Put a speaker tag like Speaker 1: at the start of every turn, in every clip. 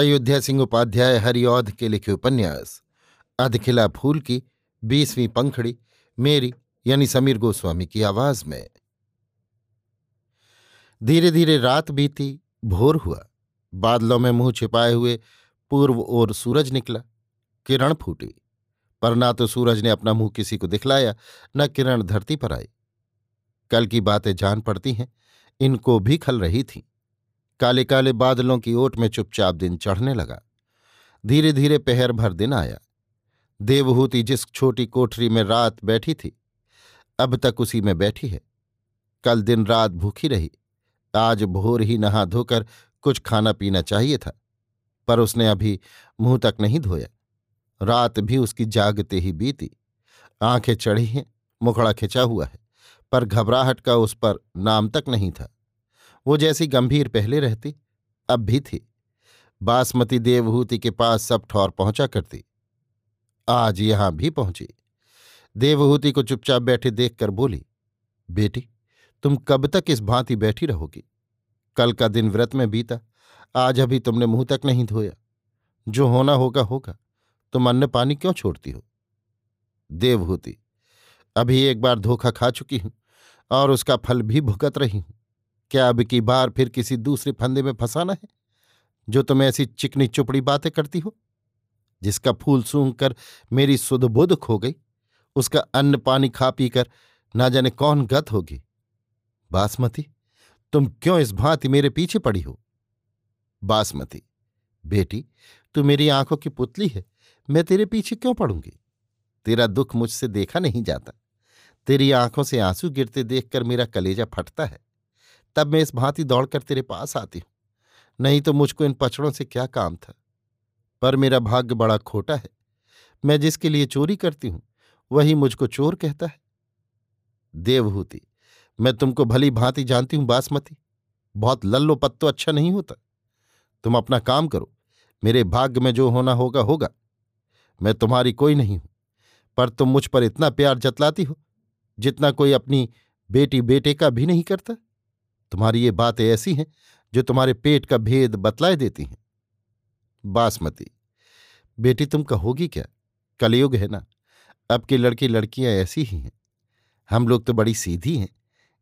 Speaker 1: अयोध्या सिंह उपाध्याय हरिऔध के लिखे उपन्यास अधखिला फूल की बीसवीं पंखड़ी, मेरी यानी समीर गोस्वामी की आवाज़ में। धीरे धीरे रात बीती, भोर हुआ। बादलों में मुँह छिपाए हुए पूर्व ओर सूरज निकला। किरण फूटी, पर ना तो सूरज ने अपना मुँह किसी को दिखलाया, न किरण धरती पर आई। कल की बातें जान पड़ती हैं, इनको भी खल रही थीं। काले काले बादलों की ओट में चुपचाप दिन चढ़ने लगा। धीरे धीरे पहर भर दिन आया। देवहूति जिस छोटी कोठरी में रात बैठी थी, अब तक उसी में बैठी है। कल दिन रात भूखी रही, आज भोर ही नहा धोकर कुछ खाना पीना चाहिए था, पर उसने अभी मुँह तक नहीं धोया। रात भी उसकी जागते ही बीती। आँखें चढ़ी हैं, मुखड़ा खिंचा हुआ है, पर घबराहट का उस पर नाम तक नहीं था। वो जैसी गंभीर पहले रहती, अब भी थी। बासमती देवहूति के पास सब ठौर पहुँचा करती। आज यहाँ भी पहुँची। देवहूति को चुपचाप बैठे देखकर बोली, बेटी, तुम कब तक इस भांति बैठी रहोगी? कल का दिन व्रत में बीता, आज अभी तुमने मुँह तक नहीं धोया। जो होना होगा होगा, तुम अन्न पानी क्यों छोड़ती हो? देवहूति, अभी एक बार धोखा खा चुकी हूँ और उसका फल भी भुगत रही हूँ। क्या अब की बार फिर किसी दूसरे फंदे में फंसाना है? जो तुम ऐसी चिकनी चुपड़ी बातें करती हो? जिसका फूल सूंघ कर मेरी सुध बुध खो गई, उसका अन्न पानी खा पी कर ना जाने कौन गत होगी? बासमती, तुम क्यों इस भांति मेरे पीछे पड़ी हो? बासमती, बेटी, तू मेरी आँखों की पुतली है, मैं तेरे पीछे क्यों पड़ूँगी? तेरा दुख मुझसे देखा नहीं जाता। तेरी आँखों से आँसू गिरते देखकर मेरा कलेजा फटता है। तब मैं इस भांति दौड़कर तेरे पास आती हूँ। नहीं तो मुझको इन पछड़ों से क्या काम था? पर मेरा भाग्य बड़ा खोटा है। मैं जिसके लिए चोरी करती हूँ, वही मुझको चोर कहता है। देवहूति, मैं तुमको भली भांति जानती हूँ, बासमती। बहुत लल्लो पत्तो अच्छा नहीं होता। तुम अपना काम करो। मेरे भाग्य में जो होना होगा होगा। मैं तुम्हारी कोई नहीं हूँ, पर तुम मुझ पर इतना प्यार जतलाती हो, जितना कोई अपनी बेटी बेटे का भी नहीं करता। तुम्हारी ये बातें ऐसी हैं, जो तुम्हारे पेट का भेद बतलाए देती हैं। बासमती, बेटी तुम कहोगी क्या? कलयुग है ना, अब के लड़के लड़कियाँ ऐसी ही हैं। हम लोग तो बड़ी सीधी हैं,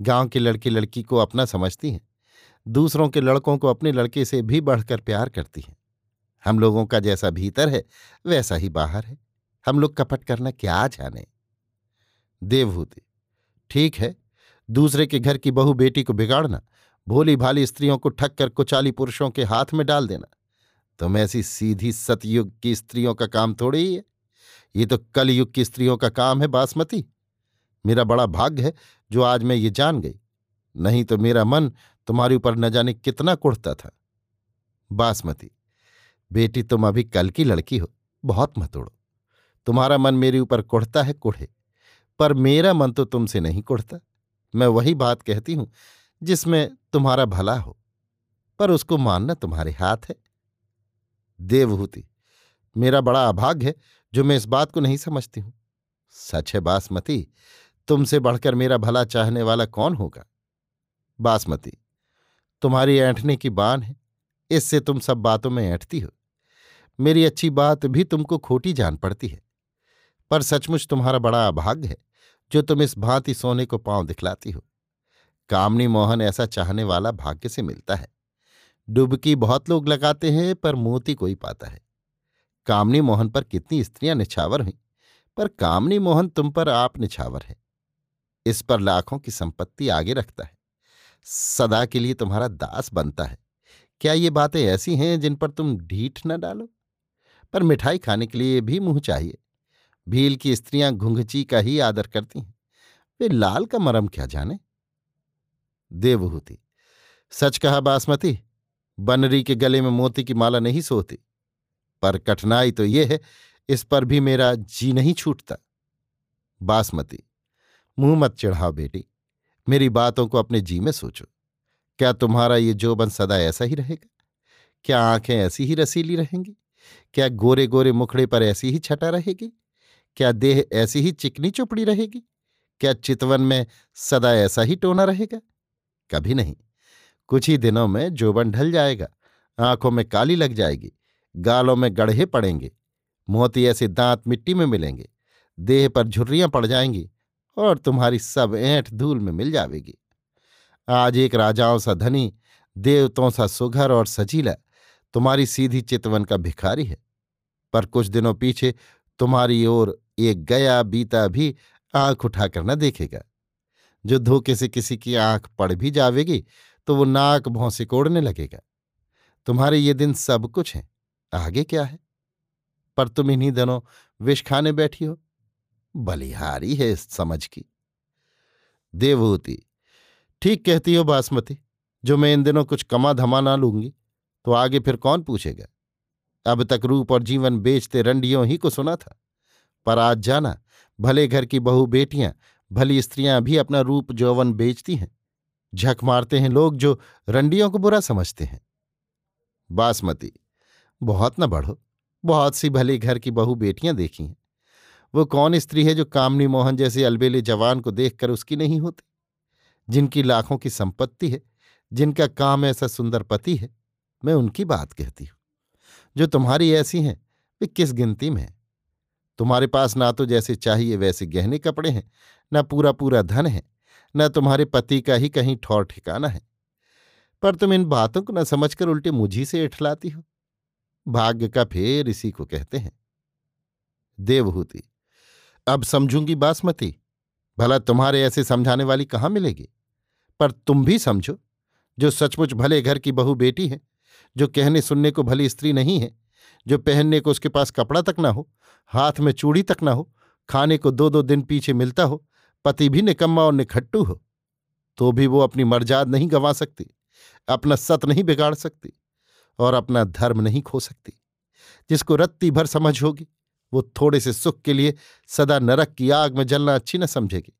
Speaker 1: गाँव के लड़के लड़की को अपना समझती हैं, दूसरों के लड़कों को अपने लड़के से भी बढ़कर प्यार करती हैं। हम लोगों का जैसा भीतर है, वैसा ही बाहर है। हम लोग कपट करना क्या जाने? देवहूति, ठीक है दूसरे के घर की बहू बेटी को बिगाड़ना भोली भाली स्त्रियों को ठक कर कुचाली पुरुषों के हाथ में डाल देना। तुम ऐसी सीधी सतयुग की स्त्रियों का काम थोड़ी ही है। ये तो कलयुग की स्त्रियों का काम है, बासमती। मेरा बड़ा भाग्य है जो आज मैं ये जान गई। नहीं तो मेरा मन तुम्हारे ऊपर न जाने कितना कुढ़ता था। बासमती, बेटी तुम अभी कल की लड़की हो, बहुत मत उड़ो। तुम्हारा मन मेरे ऊपर कुढ़ता है कुढ़े, पर मेरा मन तो तुमसे नहीं कुढ़ता। मैं वही बात कहती हूँ, जिसमें तुम्हारा भला हो, पर उसको मानना तुम्हारे हाथ है। देवहूति, मेरा बड़ा अभाग्य है, जो मैं इस बात को नहीं समझती हूँ। सच है बासमती, तुमसे बढ़कर मेरा भला चाहने वाला कौन होगा? बासमती, तुम्हारी ऐंठने की बान है, इससे तुम सब बातों में ऐंठती हो। मेरी अच्छी बात भी तुमको खोटी जान पड़ती है, पर सचमुच तुम्हारा बड़ा अभाग्य है। जो तुम इस भांति सोने को पाँव दिखलाती हो। कामनी मोहन ऐसा चाहने वाला भाग्य से मिलता है। डुबकी बहुत लोग लगाते हैं, पर मोती कोई पाता है। कामनी मोहन पर कितनी स्त्रियाँ निछावर हुई, पर कामनी मोहन तुम पर आप निछावर है। इस पर लाखों की संपत्ति आगे रखता है। सदा के लिए तुम्हारा दास बनता है। क्या ये बातें ऐसी हैं जिन पर तुम ढीठ न डालो? पर मिठाई खाने के लिए भी मुँह चाहिए। भील की स्त्रियाँ घुंघची का ही आदर करती हैं। वे लाल का मरम क्या जाने? देवहूति। सच कहा बासमती, बनरी के गले में मोती की माला नहीं सोती पर कठिनाई तो ये है, इस पर भी मेरा जी नहीं छूटता। बासमती, मुँह मत चढ़ाओ बेटी, मेरी बातों को अपने जी में सोचो। क्या तुम्हारा ये जोबन सदा ऐसा ही रहेगा? क्या आँखें ऐसी ही रसीली रहेंगी? क्या गोरे गोरे मुखड़े पर ऐसी ही छटा रहेगी? क्या देह ऐसी ही चिकनी चुपड़ी रहेगी? क्या चितवन में सदा ऐसा ही टोना रहेगा? कभी नहीं। कुछ ही दिनों में जोबन ढल जाएगा। आँखों में काली लग जाएगी। गालों में गढ़े पड़ेंगे। मोती ऐसे दांत मिट्टी में मिलेंगे। देह पर झुर्रियाँ पड़ जाएँगी और तुम्हारी सब ऐंठ धूल में मिल जाएगी आज एक राजाओं सा धनी, देवतों सा सुघर और सजीला, तुम्हारी सीधी चितवन का भिखारी है। पर कुछ दिनों पीछे तुम्हारी ओर एक गया बीता भी आँख उठाकर न देखेगा। जो धोखे से किसी की आँख पड़ भी जावेगी तो वो नाक भौं से कोड़ने लगेगा। तुम्हारे ये दिन सब कुछ है, आगे क्या है? पर तुम इन्हीं दिनों विष खाने बैठी हो। बलिहारी है इस समझ की। देवहूति, ठीक कहती हो बासमती, जो मैं इन दिनों कुछ कमा धमा ना लूँगी तो आगे फिर कौन पूछेगा? अब तक रूप और जीवन बेचते रंडियों ही को सुना था। पर आज जाना, भले घर की बहु बेटियाँ, भली स्त्रियाँ भी अपना रूप जौवन बेचती हैं। झक मारते हैं लोग जो रंडियों को बुरा समझते हैं। बासमती, बहुत न बढ़ो, बहुत सी भले घर की बहु बेटियाँ देखी हैं। वो कौन स्त्री है जो कामनी मोहन जैसे अलबेले जवान को देखकर उसकी नहीं होती? जिनकी लाखों की संपत्ति है, जिनका काम ऐसा सुंदर पति है, मैं उनकी बात कहती हूँ। जो तुम्हारी ऐसी हैं, वे किस गिनती में तुम्हारे पास ना तो जैसे चाहिए वैसे गहने कपड़े हैं, न पूरा पूरा धन है, न तुम्हारे पति का ही कहीं ठौर ठिकाना है। पर तुम इन बातों को न समझकर उल्टे मुझी से इठलाती हो। भाग्य का फेर इसी को कहते हैं। देवहूति, अब समझूँगी बासमती, भला तुम्हारे ऐसे समझाने वाली कहाँ मिलेगी? पर तुम भी समझो, जो सचमुच भले घर की बहू बेटी है जो कहने सुनने को भली स्त्री नहीं है, जो पहनने को उसके पास कपड़ा तक ना हो, हाथ में चूड़ी तक ना हो, खाने को दो दो दिन पीछे मिलता हो, पति भी निकम्मा और निखट्टू हो तो भी वो अपनी मर्जाद नहीं गंवा सकती, अपना सत नहीं बिगाड़ सकती और अपना धर्म नहीं खो सकती। जिसको रत्ती भर समझ होगी, वो थोड़े से सुख के लिए सदा नरक की आग में जलना अच्छी न समझेगी।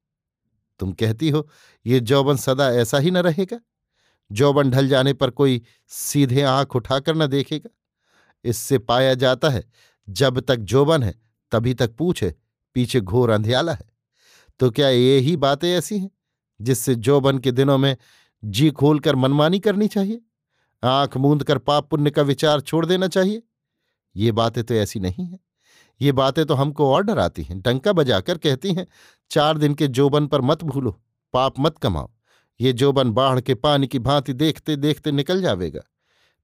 Speaker 1: तुम कहती हो, ये जौबन सदा ऐसा ही न रहेगा? जौबन ढल जाने पर कोई सीधे आँख उठाकर न देखेगा। इससे पाया जाता है, जब तक जोबन है, तभी तक पूछे, पीछे घोर अंधियाला है। तो क्या ये ही बातें ऐसी हैं, जिससे जोबन के दिनों में जी खोलकर मनमानी करनी चाहिए? आँख मूंद कर पाप पुण्य का विचार छोड़ देना चाहिए? ये बातें तो ऐसी नहीं हैं। ये बातें तो हमको और डराती हैं, डंका बजाकर कहती हैं, चार दिन के जोबन पर मत भूलो, पाप मत कमाओ। ये जोबन बाढ़ के पानी की भांति देखते देखते निकल जावेगा,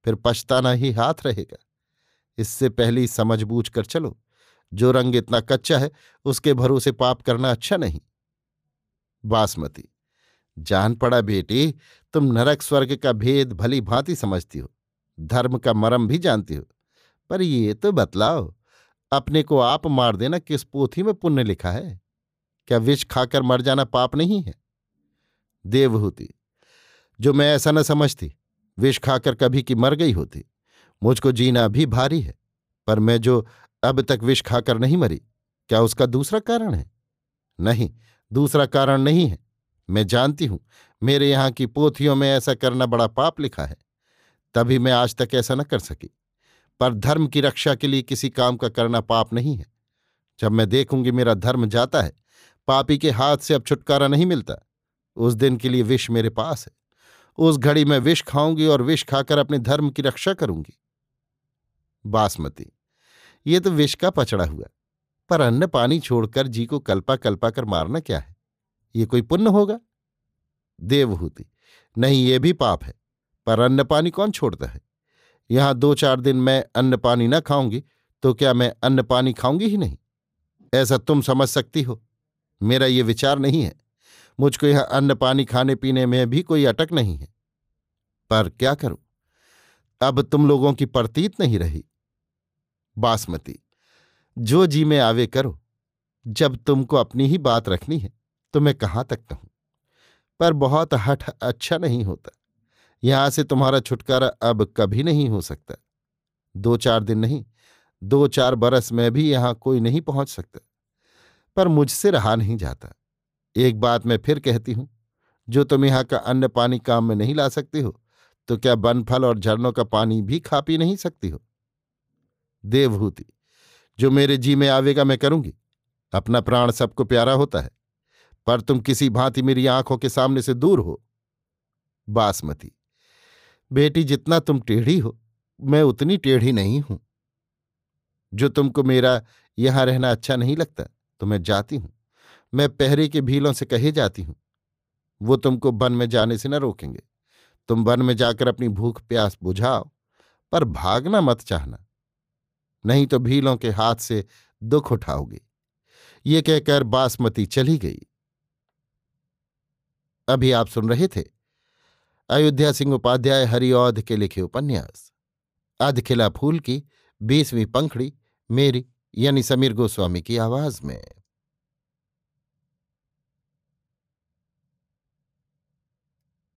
Speaker 1: फिर पछताना ही हाथ रहेगा। इससे पहले समझ बूझ कर चलो, जो रंग इतना कच्चा है, उसके भरोसे पाप करना अच्छा नहीं। बासमती, जान पड़ा बेटी, तुम नरक स्वर्ग का भेद भली भांति समझती हो, धर्म का मरम भी जानती हो, पर ये तो बतलाओ, अपने को आप मार देना किस पोथी में पुण्य लिखा है? क्या विष खाकर मर जाना पाप नहीं है? देवहूति जो मैं ऐसा न समझती, विष खाकर कभी की मर गई होती। मुझको जीना भी भारी है, पर मैं जो अब तक विष खाकर नहीं मरी, क्या उसका दूसरा कारण है? नहीं, दूसरा कारण नहीं है। मैं जानती हूँ, मेरे यहाँ की पोथियों में ऐसा करना बड़ा पाप लिखा है। तभी मैं आज तक ऐसा न कर सकी। पर धर्म की रक्षा के लिए किसी काम का करना पाप नहीं है। जब मैं देखूँगी मेरा धर्म जाता है, पापी के हाथ से अब छुटकारा नहीं मिलता। उस दिन के लिए विष मेरे पास है। उस घड़ी में विष खाऊँगी और विष खाकर अपने धर्म की रक्षा करूँगी। बासमती, ये तो विष का पचड़ा हुआ पर अन्न पानी छोड़कर जी को कल्पा कल्पा कर मारना क्या है? ये कोई पुण्य होगा? देवहूति, नहीं, ये भी पाप है, पर अन्न पानी कौन छोड़ता है? यहाँ दो चार दिन मैं अन्न पानी न खाऊँगी तो क्या मैं अन्न पानी खाऊँगी ही नहीं? ऐसा तुम समझ सकती हो। मेरा ये विचार नहीं है। मुझको यह अन्न पानी खाने पीने में भी कोई अटक नहीं है। पर क्या करूँ? अब तुम लोगों की प्रतीत नहीं रही। बासमती, जो जी में आवे करो। जब तुमको अपनी ही बात रखनी है तो मैं कहाँ तक कहूँ? पर बहुत हठ अच्छा नहीं होता। यहाँ से तुम्हारा छुटकारा अब कभी नहीं हो सकता। दो चार दिन नहीं, दो चार बरस में भी यहाँ कोई नहीं पहुँच सकता। पर मुझसे रहा नहीं जाता। एक बात मैं फिर कहती हूँ, जो तुम यहाँ का अन्न पानी काम में नहीं ला सकती हो तो क्या बनफल और झरनों का पानी भी खा पी नहीं सकती हो? देवभूति, जो मेरे जी में आवेगा मैं करूँगी। अपना प्राण सबको प्यारा होता है, पर तुम किसी भांति मेरी आँखों के सामने से दूर हो। बासमती, बेटी जितना तुम टेढ़ी हो, मैं उतनी टेढ़ी नहीं हूँ। जो तुमको मेरा यहाँ रहना अच्छा नहीं लगता तो मैं जाती हूँ। मैं पहरे के भीलों से कहे जाती हूँ। वो तुमको वन में जाने से न रोकेंगे। तुम वन में जाकर अपनी भूख प्यास बुझाओ, पर भागना मत चाहना। नहीं तो भीलों के हाथ से दुख उठाओगे। ये कहकर बासमती चली गई। अभी आप सुन रहे थे अयोध्या सिंह उपाध्याय हरिऔध के लिखे उपन्यास। अधखिला फूल की बीसवीं पंखड़ी, मेरी यानी समीर गोस्वामी की आवाज़ में।